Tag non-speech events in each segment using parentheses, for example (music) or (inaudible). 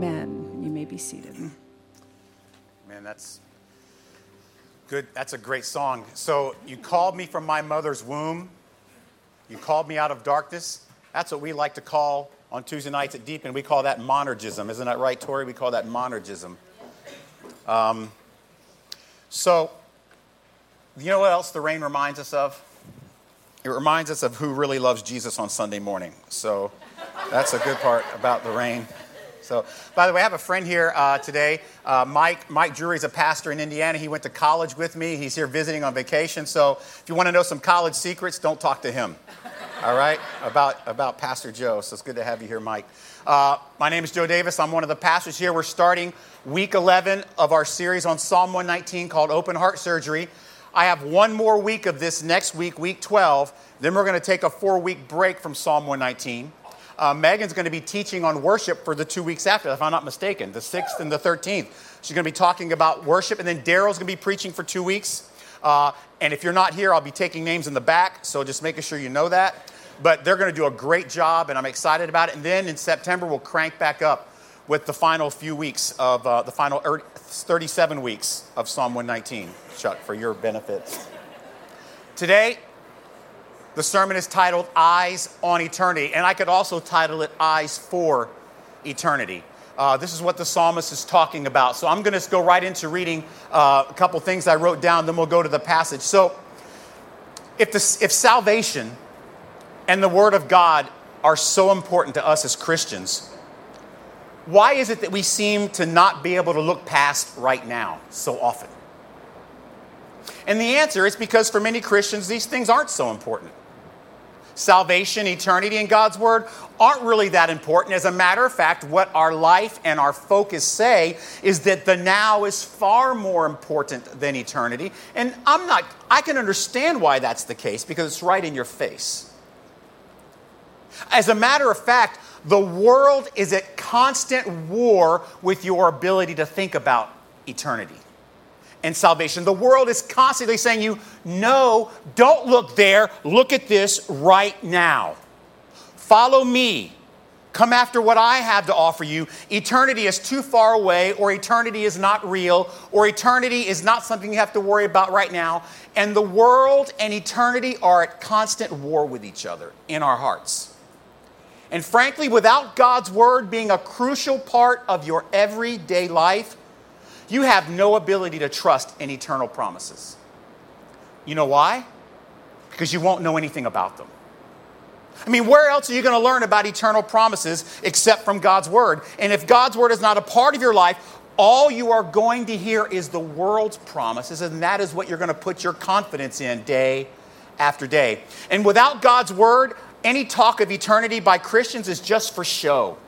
Amen. You may be seated. Man, that's good. That's a great song. So, you called me from my mother's womb. You called me out of darkness. That's what we like to call on Tuesday nights at Deep, and we call that monergism. Isn't that right, Tori? We call that monergism. Um, so, you know what else the rain reminds us of? It reminds us of who really loves Jesus on Sunday morning. So, that's a good part about the rain. So, by the way, I have a friend here uh, today. Uh, Mike Mike is a pastor in Indiana. He went to college with me. He's here visiting on vacation. So, if you want to know some college secrets, don't talk to him. All right, about about Pastor Joe. So it's good to have you here, Mike. Uh, my name is Joe Davis. I'm one of the pastors here. We're starting week 11 of our series on Psalm 119 called Open Heart Surgery. I have one more week of this next week, week 12. Then we're going to take a four week break from Psalm 119. Uh, Megan's going to be teaching on worship for the two weeks after, if I'm not mistaken, the 6th and the 13th. She's going to be talking about worship, and then Daryl's going to be preaching for two weeks. Uh, and if you're not here, I'll be taking names in the back, so just making sure you know that. But they're going to do a great job, and I'm excited about it. And then in September, we'll crank back up with the final few weeks of uh, the final 37 weeks of Psalm 119, Chuck, for your benefit. Today, the sermon is titled Eyes on Eternity, and I could also title it Eyes for Eternity. Uh, this is what the psalmist is talking about. So I'm going to go right into reading uh, a couple things I wrote down, then we'll go to the passage. So, if, if salvation and the Word of God are so important to us as Christians, why is it that we seem to not be able to look past right now so often? And the answer is because for many Christians, these things aren't so important salvation, eternity, and God's Word aren't really that important. As a matter of fact, what our life and our focus say is that the now is far more important than eternity. And I'm not, I can understand why that's the case because it's right in your face. As a matter of fact, the world is at constant war with your ability to think about eternity and salvation. The world is constantly saying you, no, don't look there, look at this right now. Follow me. Come after what I have to offer you. Eternity is too far away, or eternity is not real, or eternity is not something you have to worry about right now. And the world and eternity are at constant war with each other in our hearts. And frankly, without God's Word being a crucial part of your everyday life, you have no ability to trust in eternal promises. You know why? Because you won't know anything about them. I mean, where else are you going to learn about eternal promises except from God's Word? And if God's Word is not a part of your life, all you are going to hear is the world's promises, and that is what you're going to put your confidence in day after day. And without God's Word, any talk of eternity by Christians is just for show,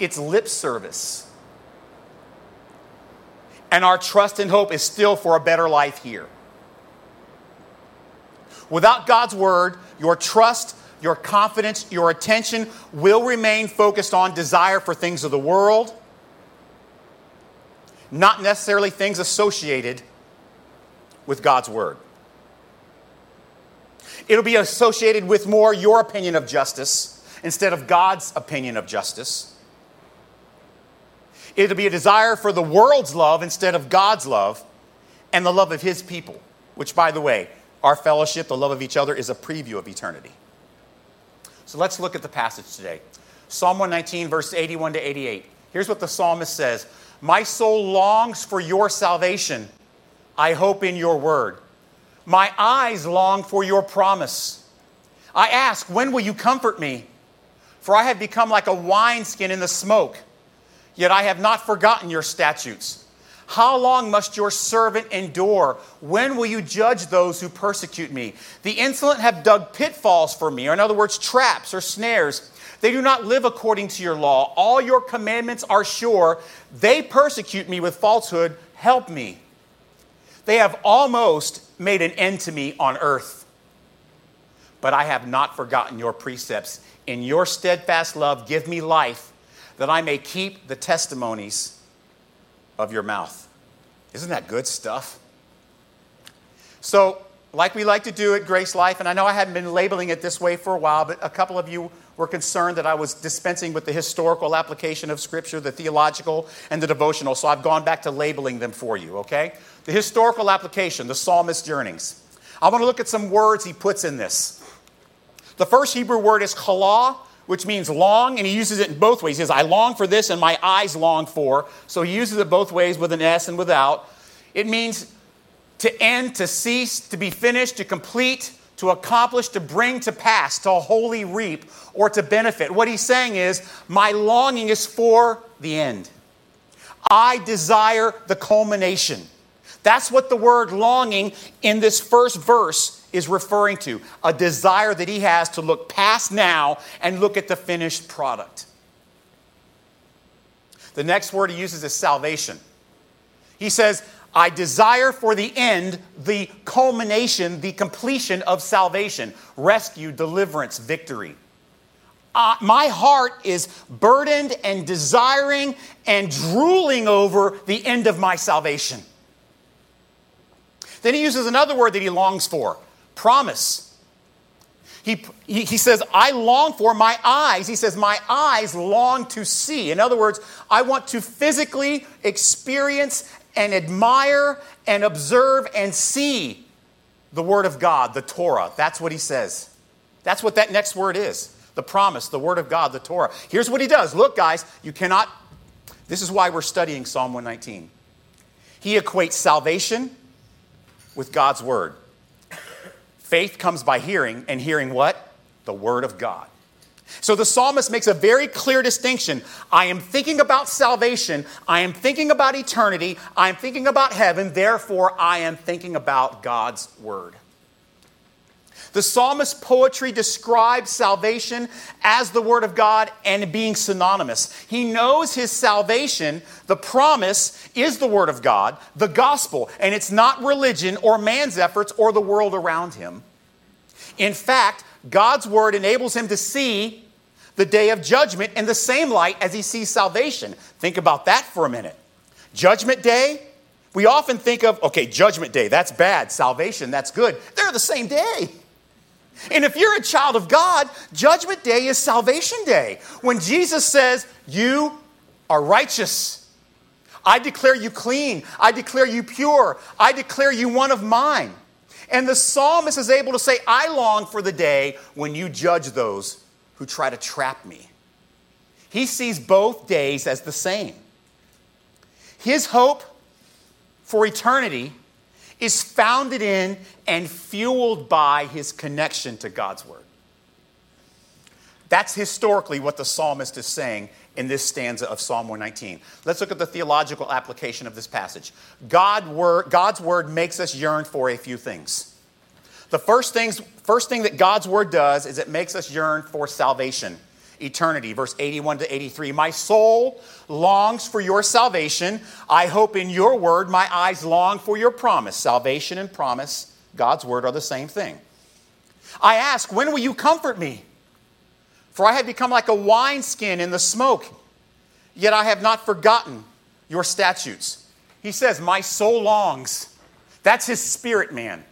it's lip service and our trust and hope is still for a better life here. Without God's word, your trust, your confidence, your attention will remain focused on desire for things of the world, not necessarily things associated with God's word. It'll be associated with more your opinion of justice instead of God's opinion of justice. It'll be a desire for the world's love instead of God's love and the love of His people, which, by the way, our fellowship, the love of each other, is a preview of eternity. So let's look at the passage today Psalm 119, verses 81 to 88. Here's what the psalmist says My soul longs for your salvation. I hope in your word. My eyes long for your promise. I ask, when will you comfort me? For I have become like a wineskin in the smoke Yet I have not forgotten your statutes. How long must your servant endure? When will you judge those who persecute me? The insolent have dug pitfalls for me, or in other words, traps or snares. They do not live according to your law. All your commandments are sure. They persecute me with falsehood. Help me. They have almost made an end to me on earth. But I have not forgotten your precepts. In your steadfast love, give me life that I may keep the testimonies of your mouth. Isn't that good stuff? So, like we like to do at Grace Life, and I know I hadn't been labeling it this way for a while, but a couple of you were concerned that I was dispensing with the historical application of Scripture, the theological, and the devotional. So I've gone back to labeling them for you, okay? The historical application, the psalmist's yearnings. I want to look at some words he puts in this. The first Hebrew word is chalah, which means long, and he uses it in both ways. He says, I long for this and my eyes long for. So he uses it both ways with an S and without. It means to end, to cease, to be finished, to complete, to accomplish, to bring to pass, to wholly reap, or to benefit. What he's saying is, my longing is for the end. I desire the culmination. That's what the word longing in this first verse is referring to a desire that he has to look past now and look at the finished product. The next word he uses is salvation. He says, I desire for the end the culmination, the completion of salvation, rescue, deliverance, victory. Uh, my heart is burdened and desiring and drooling over the end of my salvation. Then he uses another word that he longs for promise. He, he, he, says, I long for my eyes. He says, My eyes long to see. In other words, I want to physically experience and admire and observe and see the Word of God, the Torah. That's what he says. That's what that next word is the promise, the Word of God, the Torah. Here's what he does. Look, guys, you cannot, this is why we're studying Psalm 119. He equates salvation with God's Word. Faith comes by hearing, and hearing what? The Word of God. So the psalmist makes a very clear distinction. I am thinking about salvation. I am thinking about eternity. I am thinking about heaven. Therefore, I am thinking about God's word. The psalmist's poetry describes salvation as the Word of God and being synonymous. He knows his salvation, the promise, is the Word of God, the gospel, and it's not religion or man's efforts or the world around him. In fact, God's word enables him to see the day of judgment in the same light as he sees salvation. Think about that for a minute. Judgment day, we often think of, okay, judgment day, that's bad. Salvation, that's good. They're the same day. And if you're a child of God, judgment day is salvation day. When Jesus says, You are righteous, I declare you clean, I declare you pure, I declare you one of mine. And the psalmist is able to say, I long for the day when you judge those who try to trap me. He sees both days as the same. His hope for eternity is founded in and fueled by his connection to God's Word. That's historically what the psalmist is saying in this stanza of Psalm 119. Let's look at the theological application of this passage. God word, God's word makes us yearn for a few things. The first, things, first thing that God's word does is it makes us yearn for salvation, eternity. Verse 81 to 83. My soul longs for your salvation. I hope in your word. My eyes long for your promise. Salvation and promise, God's word, are the same thing. I ask, when will you comfort me? For I have become like a wineskin in the smoke, yet I have not forgotten your statutes. He says, My soul longs. That's his spirit man.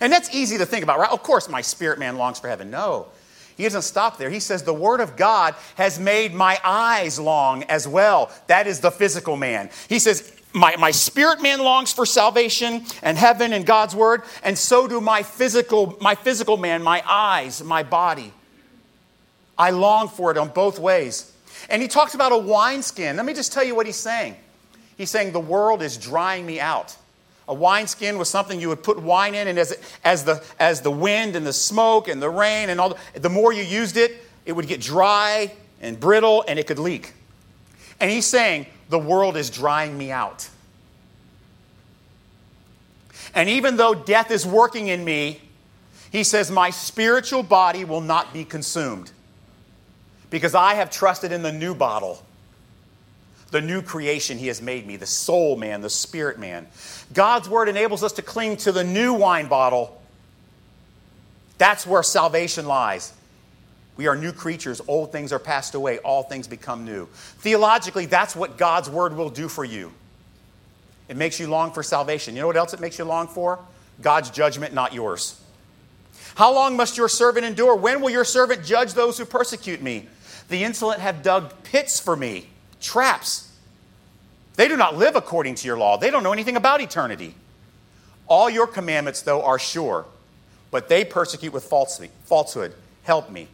And that's easy to think about, right? Of course, my spirit man longs for heaven. No. He doesn't stop there. He says, The Word of God has made my eyes long as well. That is the physical man. He says, my, my spirit man longs for salvation and heaven and God's word, and so do my physical, my physical man, my eyes, my body. I long for it on both ways. And he talks about a wineskin. Let me just tell you what he's saying. He's saying the world is drying me out. A wineskin was something you would put wine in, and as, as, the, as the wind and the smoke and the rain and all, the, the more you used it, it would get dry and brittle and it could leak. And he's saying, the world is drying me out. And even though death is working in me, he says, My spiritual body will not be consumed because I have trusted in the new bottle, the new creation he has made me, the soul man, the spirit man. God's word enables us to cling to the new wine bottle. That's where salvation lies. We are new creatures. Old things are passed away. All things become new. Theologically, that's what God's word will do for you. It makes you long for salvation. You know what else it makes you long for? God's judgment, not yours. How long must your servant endure? When will your servant judge those who persecute me? The insolent have dug pits for me, traps. They do not live according to your law. They don't know anything about eternity. All your commandments, though, are sure, but they persecute with falsehood. Help me.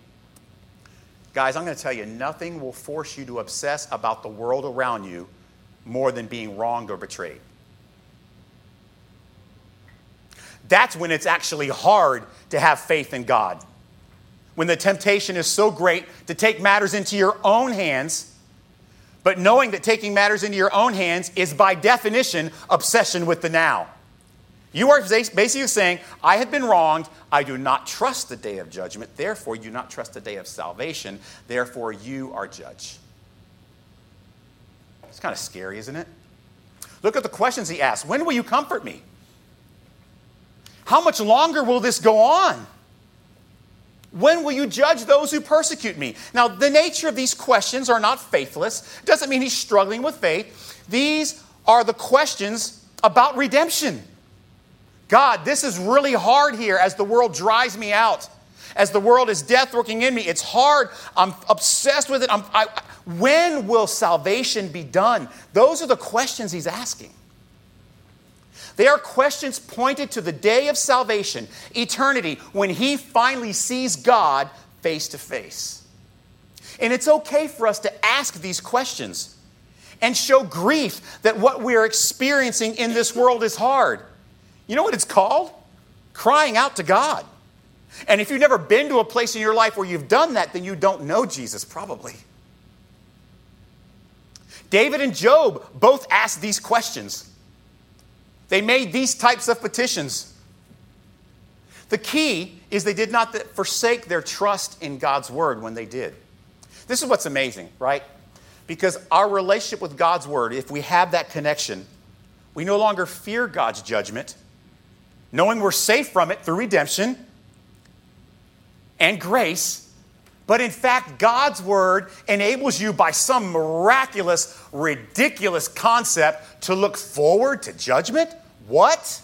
Guys, I'm going to tell you, nothing will force you to obsess about the world around you more than being wronged or betrayed. That's when it's actually hard to have faith in God. When the temptation is so great to take matters into your own hands, but knowing that taking matters into your own hands is by definition obsession with the now. You are basically saying, I have been wronged. I do not trust the day of judgment. Therefore, you do not trust the day of salvation. Therefore, you are judge. It's kind of scary, isn't it? Look at the questions he asks When will you comfort me? How much longer will this go on? When will you judge those who persecute me? Now, the nature of these questions are not faithless. It doesn't mean he's struggling with faith. These are the questions about redemption. God, this is really hard here as the world dries me out, as the world is death working in me. It's hard. I'm obsessed with it. I, when will salvation be done? Those are the questions he's asking. They are questions pointed to the day of salvation, eternity, when he finally sees God face to face. And it's okay for us to ask these questions and show grief that what we're experiencing in this world is hard. You know what it's called? Crying out to God. And if you've never been to a place in your life where you've done that, then you don't know Jesus, probably. David and Job both asked these questions. They made these types of petitions. The key is they did not forsake their trust in God's word when they did. This is what's amazing, right? Because our relationship with God's word, if we have that connection, we no longer fear God's judgment knowing we're safe from it through redemption and grace. But in fact, God's word enables you by some miraculous, ridiculous concept to look forward to judgment. What?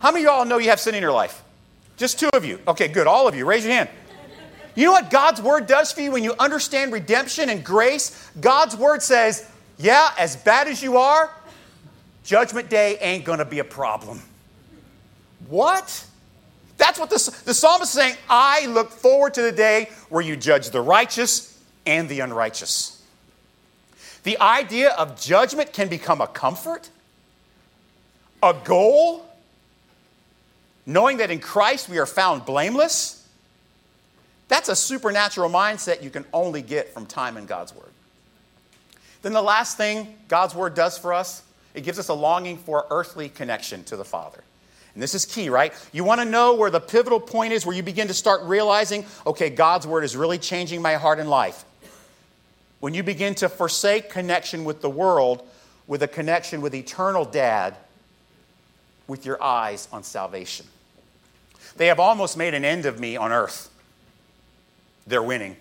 How many of y'all know you have sin in your life? Just two of you. Okay, good. All of you. Raise your hand. You know what God's word does for you when you understand redemption and grace? God's word says, yeah, as bad as you are, judgment day ain't to be a problem. What? That's what the, the psalmist is saying. I look forward to the day where you judge the righteous and the unrighteous. The idea of judgment can become a comfort, a goal, knowing that in Christ we are found blameless. That's a supernatural mindset you can only get from time in God's Word. Then the last thing God's Word does for us, it gives us a longing for earthly connection to the Father. And this is key, right? You want to know where the pivotal point is where you begin to start realizing, okay, God's word is really changing my heart and life. When you begin to forsake connection with the world with a connection with eternal dad with your eyes on salvation. They have almost made an end of me on earth. They're winning.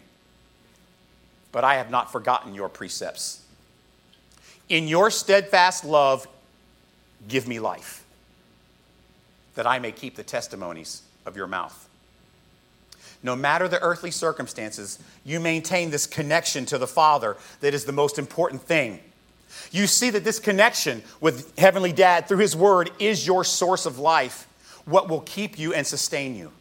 But I have not forgotten your precepts. In your steadfast love, give me life that I may keep the testimonies of your mouth. No matter the earthly circumstances, you maintain this connection to the Father that is the most important thing. You see that this connection with Heavenly Dad through His Word is your source of life, what will keep you and sustain you.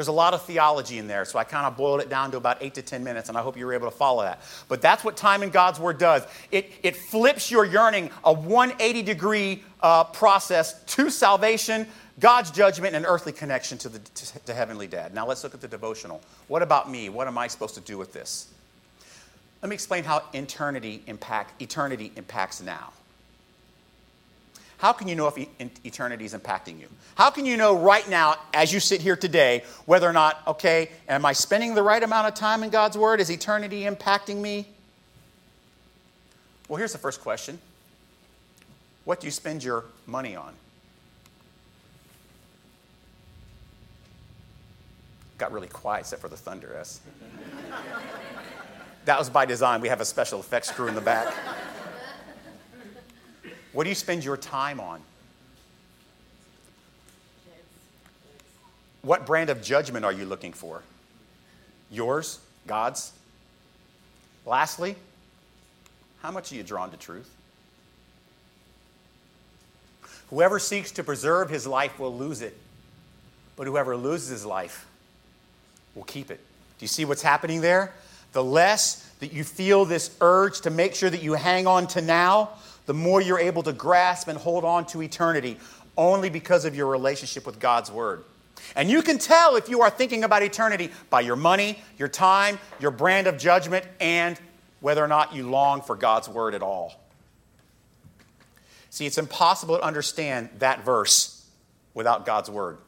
There's a lot of theology in there, so I kind of boiled it down to about eight to 10 minutes, and I hope you were able to follow that. But that's what time in God's Word does it, it flips your yearning, a 180 degree uh, process to salvation, God's judgment, and earthly connection to, the, to, to Heavenly Dad. Now let's look at the devotional. What about me? What am I supposed to do with this? Let me explain how eternity, impact, eternity impacts now. How can you know if eternity is impacting you? How can you know right now, as you sit here today, whether or not, okay, am I spending the right amount of time in God's Word? Is eternity impacting me? Well, here's the first question What do you spend your money on? Got really quiet except for the thunder, S. (laughs) that was by design. We have a special effects crew in the back. What do you spend your time on? What brand of judgment are you looking for? Yours? God's? Lastly, how much are you drawn to truth? Whoever seeks to preserve his life will lose it, but whoever loses his life will keep it. Do you see what's happening there? The less that you feel this urge to make sure that you hang on to now, the more you're able to grasp and hold on to eternity only because of your relationship with God's Word. And you can tell if you are thinking about eternity by your money, your time, your brand of judgment, and whether or not you long for God's Word at all. See, it's impossible to understand that verse without God's Word.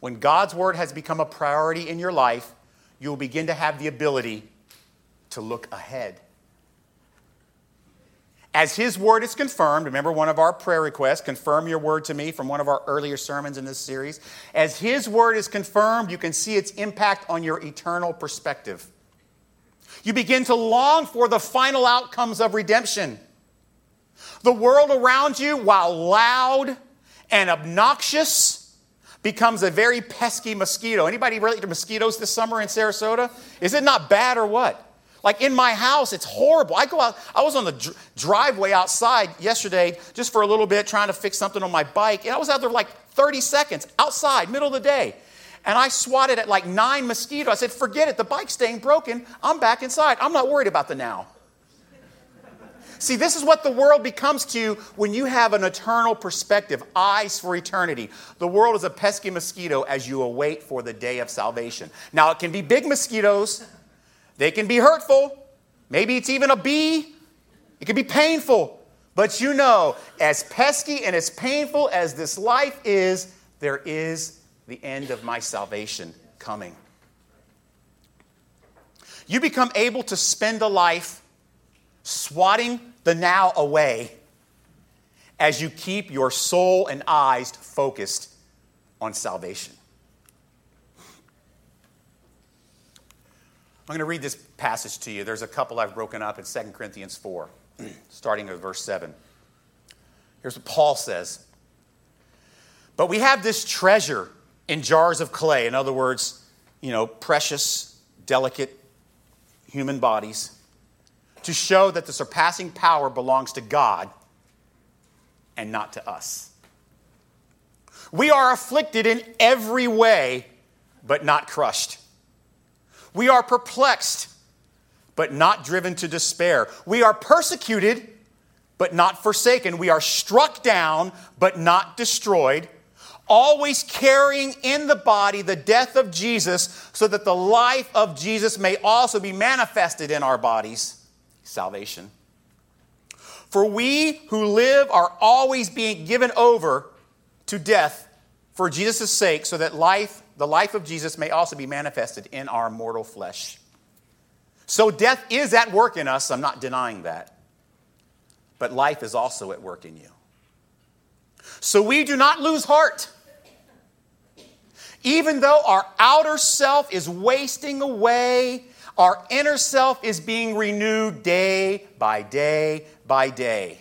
When God's Word has become a priority in your life, you will begin to have the ability to look ahead. As His Word is confirmed, remember one of our prayer requests, confirm your Word to me from one of our earlier sermons in this series. As His Word is confirmed, you can see its impact on your eternal perspective. You begin to long for the final outcomes of redemption. The world around you, while loud and obnoxious, becomes a very pesky mosquito. Anybody relate to mosquitoes this summer in Sarasota? Is it not bad or what? Like in my house, it's horrible. I go out, I was on the dr- driveway outside yesterday just for a little bit trying to fix something on my bike, and I was out there like 30 seconds outside, middle of the day. And I swatted at like nine mosquitoes. I said, forget it, the bike's staying broken. I'm back inside. I'm not worried about the now. See, this is what the world becomes to you when you have an eternal perspective, eyes for eternity. The world is a pesky mosquito as you await for the day of salvation. Now, it can be big mosquitoes, they can be hurtful. Maybe it's even a bee, it can be painful. But you know, as pesky and as painful as this life is, there is the end of my salvation coming. You become able to spend a life swatting the now away as you keep your soul and eyes focused on salvation. I'm going to read this passage to you. There's a couple I've broken up in 2 Corinthians 4, (clears throat) starting with verse 7. Here's what Paul says But we have this treasure in jars of clay. In other words, you know, precious, delicate human bodies to show that the surpassing power belongs to God and not to us. We are afflicted in every way, but not crushed. We are perplexed, but not driven to despair. We are persecuted, but not forsaken. We are struck down, but not destroyed. Always carrying in the body the death of Jesus, so that the life of Jesus may also be manifested in our bodies salvation. For we who live are always being given over to death for Jesus' sake, so that life, the life of Jesus, may also be manifested in our mortal flesh. So death is at work in us, I'm not denying that. But life is also at work in you. So we do not lose heart. Even though our outer self is wasting away our inner self is being renewed day by day by day.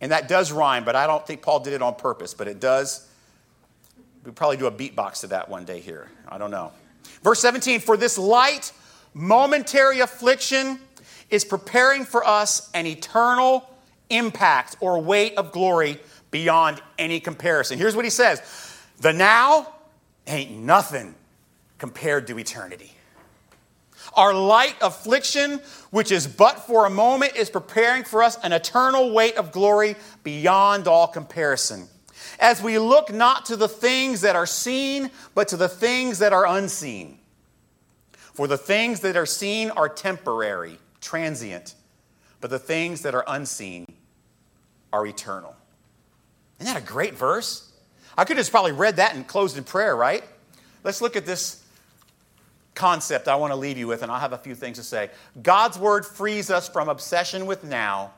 And that does rhyme, but I don't think Paul did it on purpose, but it does. We'll probably do a beatbox to that one day here. I don't know. Verse 17 For this light, momentary affliction is preparing for us an eternal impact or weight of glory beyond any comparison. Here's what he says The now ain't nothing compared to eternity. Our light affliction, which is but for a moment, is preparing for us an eternal weight of glory beyond all comparison. As we look not to the things that are seen, but to the things that are unseen. For the things that are seen are temporary, transient, but the things that are unseen are eternal. Isn't that a great verse? I could have just probably read that and closed in prayer, right? Let's look at this concept I want to leave you with, and I'll have a few things to say. God's word frees us from obsession with now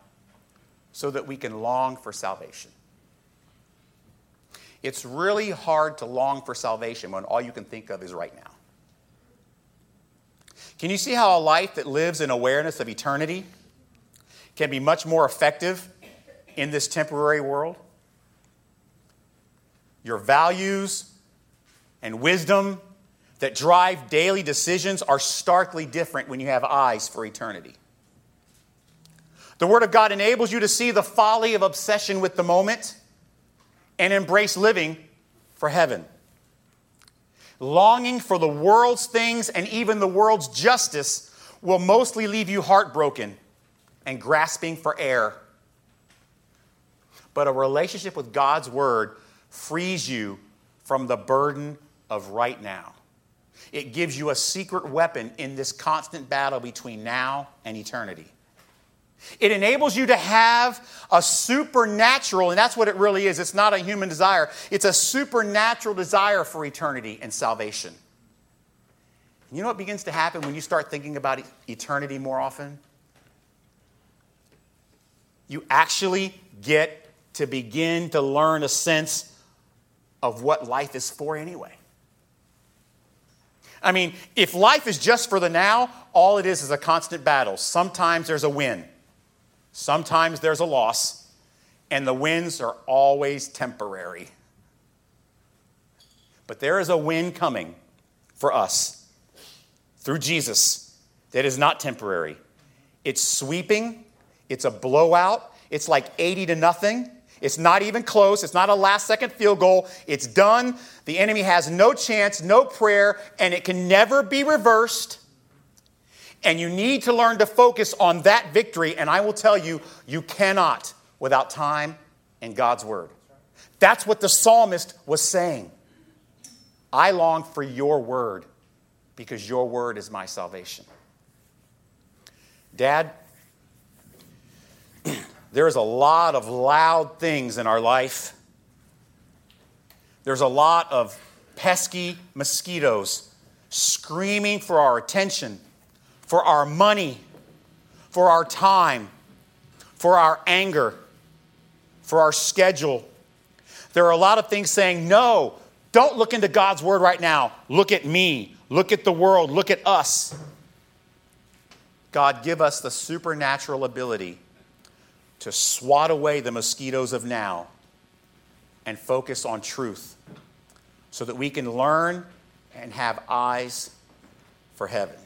so that we can long for salvation. It's really hard to long for salvation when all you can think of is right now. Can you see how a life that lives in awareness of eternity can be much more effective in this temporary world? Your values, and wisdom that drive daily decisions are starkly different when you have eyes for eternity. The Word of God enables you to see the folly of obsession with the moment and embrace living for heaven. Longing for the world's things and even the world's justice will mostly leave you heartbroken and grasping for air. But a relationship with God's Word frees you from the burden of right now. It gives you a secret weapon in this constant battle between now and eternity. It enables you to have a supernatural, and that's what it really is. It's not a human desire, it's a supernatural desire for eternity and salvation. You know what begins to happen when you start thinking about eternity more often? You actually get to begin to learn a sense of what life is for anyway. I mean, if life is just for the now, all it is is a constant battle. Sometimes there's a win. Sometimes there's a loss, and the wins are always temporary. But there is a win coming for us through Jesus that is not temporary. It's sweeping, it's a blowout, it's like 80 to nothing. It's not even close. It's not a last second field goal. It's done. The enemy has no chance, no prayer, and it can never be reversed. And you need to learn to focus on that victory. And I will tell you, you cannot without time and God's word. That's what the psalmist was saying. I long for your word because your word is my salvation. Dad, (clears throat) there's a lot of loud things in our life. There's a lot of pesky mosquitoes screaming for our attention for our money, for our time, for our anger, for our schedule. There are a lot of things saying, no, don't look into God's word right now. Look at me. Look at the world. Look at us. God, give us the supernatural ability to swat away the mosquitoes of now and focus on truth so that we can learn and have eyes for heaven.